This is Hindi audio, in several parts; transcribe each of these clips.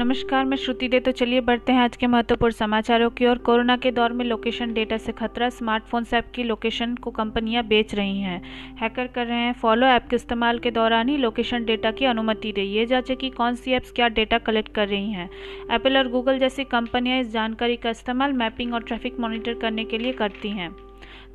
नमस्कार, मैं श्रुति दे। तो चलिए बढ़ते हैं आज के महत्वपूर्ण समाचारों की ओर। कोरोना के दौर में लोकेशन डेटा से खतरा, स्मार्टफ़ोन ऐप की लोकेशन को कंपनियाँ बेच रही हैं। हैकर कर रहे हैं, फॉलो ऐप के इस्तेमाल के दौरान ही लोकेशन डेटा की अनुमति दे ये जांचे कि कौन सी ऐप्स क्या डेटा कलेक्ट कर रही हैं। एप्पल और गूगल जैसी कंपनियाँ इस जानकारी का इस्तेमाल मैपिंग और ट्रैफ़िक मॉनिटर करने के लिए करती हैं।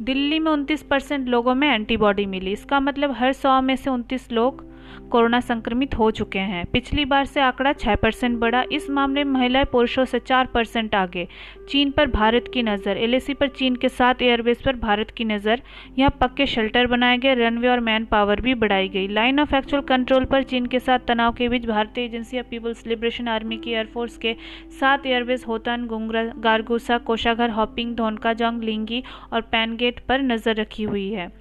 दिल्ली में उनतीस परसेंट लोगों में एंटीबॉडी मिली। इसका मतलब हर सौ में से उनतीस लोग कोरोना संक्रमित हो चुके हैं। पिछली बार से आंकड़ा छः परसेंट बढ़ा। इस मामले में महिलाएँ पुरुषों से चार परसेंट आगे। चीन पर भारत की नज़र। एलएसी पर चीन के साथ एयरबेस पर भारत की नज़र। यहाँ पक्के शेल्टर बनाए गए। रनवे और मैन पावर भी बढ़ाई गई। लाइन ऑफ़ एक्चुअल कंट्रोल पर चीन के साथ तनाव के बीच भारतीय एजेंसी पीपल्स लिबरेशन आर्मी की एयरफोर्स के सात एयरबेस होतन गुंगरा गारगुसा, कोशाघर, हॉपिंग धोनका जंग लिंगी और पैनगेट पर नज़र रखी हुई है।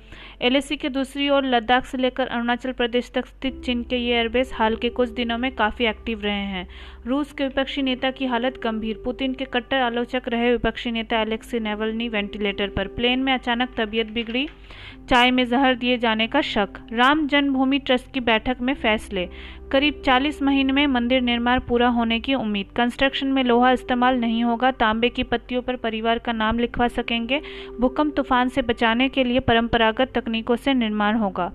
एल के दूसरी ओर लद्दाख से लेकर अरुणाचल प्रदेश तक स्थित चीन के ये एयरबेस हाल के कुछ दिनों में काफ़ी एक्टिव रहे हैं। रूस के विपक्षी नेता की हालत गंभीर। पुतिन के कट्टर आलोचक रहे विपक्षी नेता एलेक्सी नेवलनी वेंटिलेटर पर। प्लेन में अचानक तबीयत बिगड़ी। चाय में जहर दिए जाने का शक। राम जन्मभूमि ट्रस्ट की बैठक में फैसले। करीब 40 महीने में मंदिर निर्माण पूरा होने की उम्मीद। कंस्ट्रक्शन में लोहा इस्तेमाल नहीं होगा। तांबे की पत्तियों पर परिवार का नाम लिखवा सकेंगे। भूकंप तूफ़ान से बचाने के लिए परंपरागत तकनीकों से निर्माण होगा।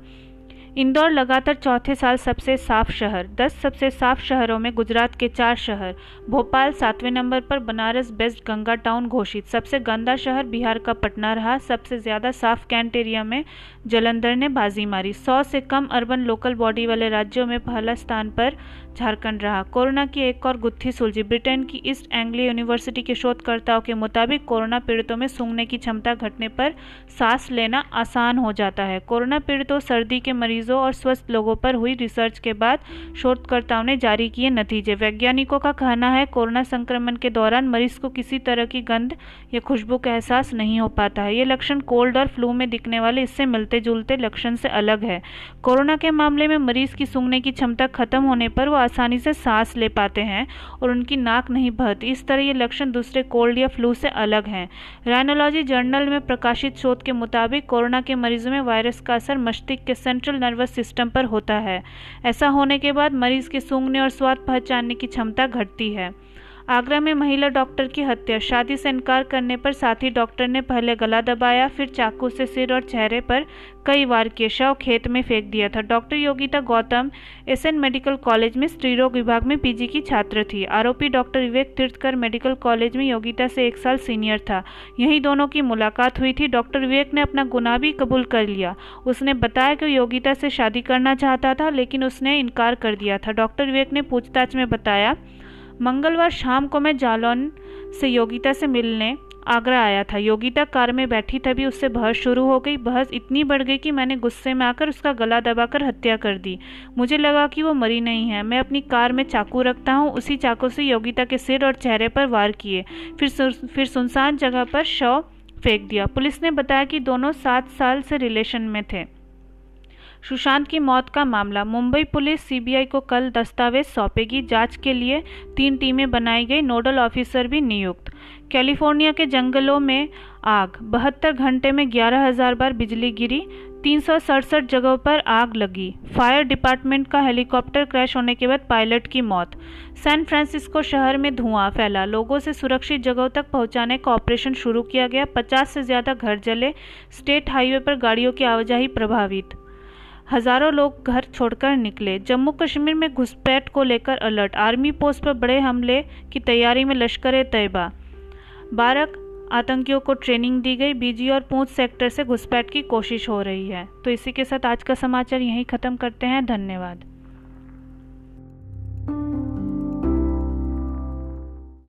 इंदौर लगातार चौथे साल सबसे साफ़ शहर, दस सबसे साफ़ शहरों में गुजरात के चार शहर, भोपाल सातवें नंबर पर, बनारस बेस्ट गंगा टाउन घोषित। सबसे गंदा शहर बिहार का पटना रहा, सबसे ज़्यादा साफ़ कैंट एरिया में जलंधर ने बाजी मारी। सौ से कम अर्बन लोकल बॉडी वाले राज्यों में पहला स्थान पर झारखंड रहा। कोरोना की एक और गुत्थी सुलझी। ब्रिटेन की ईस्ट एंग्लिया यूनिवर्सिटी के शोधकर्ताओं के मुताबिक कोरोना पीड़ितों में सूंघने की क्षमता घटने पर सांस लेना आसान हो जाता है। कोरोना पीड़ितों सर्दी के मरीजों और स्वस्थ लोगों पर हुई रिसर्च के बाद शोधकर्ताओं ने जारी किए नतीजे। वैज्ञानिकों का कहना है, कोरोना संक्रमण के दौरान मरीज़ को किसी तरह की गंध या खुशबू का एहसास नहीं हो पाता है। ये लक्षण कोल्ड और फ्लू में दिखने वाले, इससे मिलते जुलते लक्षण से अलग है। कोरोना के मामले में मरीज़ की सूंघने की क्षमता खत्म होने पर वो आसानी से सांस ले पाते हैं और उनकी नाक नहीं बहती। इस तरह ये लक्षण दूसरे कोल्ड या फ्लू से अलग हैं। राइनोलॉजी जर्नल में प्रकाशित शोध के मुताबिक, कोरोना के मरीजों में वायरस का असर मस्तिष्क के सेंट्रल नर्वस सिस्टम पर होता है। ऐसा होने के बाद मरीज़ के सूंघने और स्वाद पहचानने की क्षमता घटती है। आगरा में महिला डॉक्टर की हत्या। शादी से इनकार करने पर साथी डॉक्टर ने पहले गला दबाया, फिर चाकू से सिर और चेहरे पर कई वार किए शव खेत में फेंक दिया था। Doctor Yogita Gautam, S N medical college में स्त्री रोग विभाग में पीजी की छात्र थी। आरोपी doctor Vivek Tirthkar medical college में योगिता से एक साल सीनियर था। यही दोनों की मुलाकात हुई थी। डॉक्टर विवेक ने अपना गुनाह भी कबूल कर लिया। उसने बताया कि योगिता से शादी करना चाहता था, लेकिन उसने इनकार कर दिया था। डॉक्टर विवेक ने पूछताछ में बताया मंगलवार शाम को मैं जालौन से योगिता से मिलने आगरा आया था। योगिता कार में बैठी तभी उससे बहस शुरू हो गई। बहस इतनी बढ़ गई कि मैंने गुस्से में आकर उसका गला दबाकर हत्या कर दी। मुझे लगा कि वो मरी नहीं है। मैं अपनी कार में चाकू रखता हूँ, उसी चाकू से योगिता के सिर और चेहरे पर वार किए। फिर फिर सुनसान जगह पर शव फेंक दिया। पुलिस ने बताया कि दोनों सात साल से रिलेशन में थे। सुशांत की मौत का मामला, मुंबई पुलिस सीबीआई को कल दस्तावेज़ सौंपेगी। जाँच के लिए तीन टीमें बनाई गई, नोडल ऑफिसर भी नियुक्त। कैलिफ़ोर्निया के जंगलों में आग, बहत्तर घंटे में ग्यारह हज़ार बार बिजली गिरी, तीन सौ सड़सठ जगहों पर आग लगी। फायर डिपार्टमेंट का हेलीकॉप्टर क्रैश होने के बाद पायलट की मौत। सैन फ्रांसिस्को शहर में धुआँ फैला, लोगों से सुरक्षित जगहों तक पहुँचाने का ऑपरेशन शुरू किया गया। पचास से ज़्यादा घर जले, स्टेट हाईवे पर गाड़ियों की आवाजाही प्रभावित। हज़ारों लोग घर छोड़कर निकले। जम्मू कश्मीर में घुसपैठ को लेकर अलर्ट, आर्मी पोस्ट पर बड़े हमले की तैयारी में लश्कर तैयबा। बारह आतंकियों को ट्रेनिंग दी गई, बीजी और पूंछ सेक्टर से घुसपैठ की कोशिश हो रही है। तो इसी के साथ आज का समाचार यहीं ख़त्म करते हैं। धन्यवाद।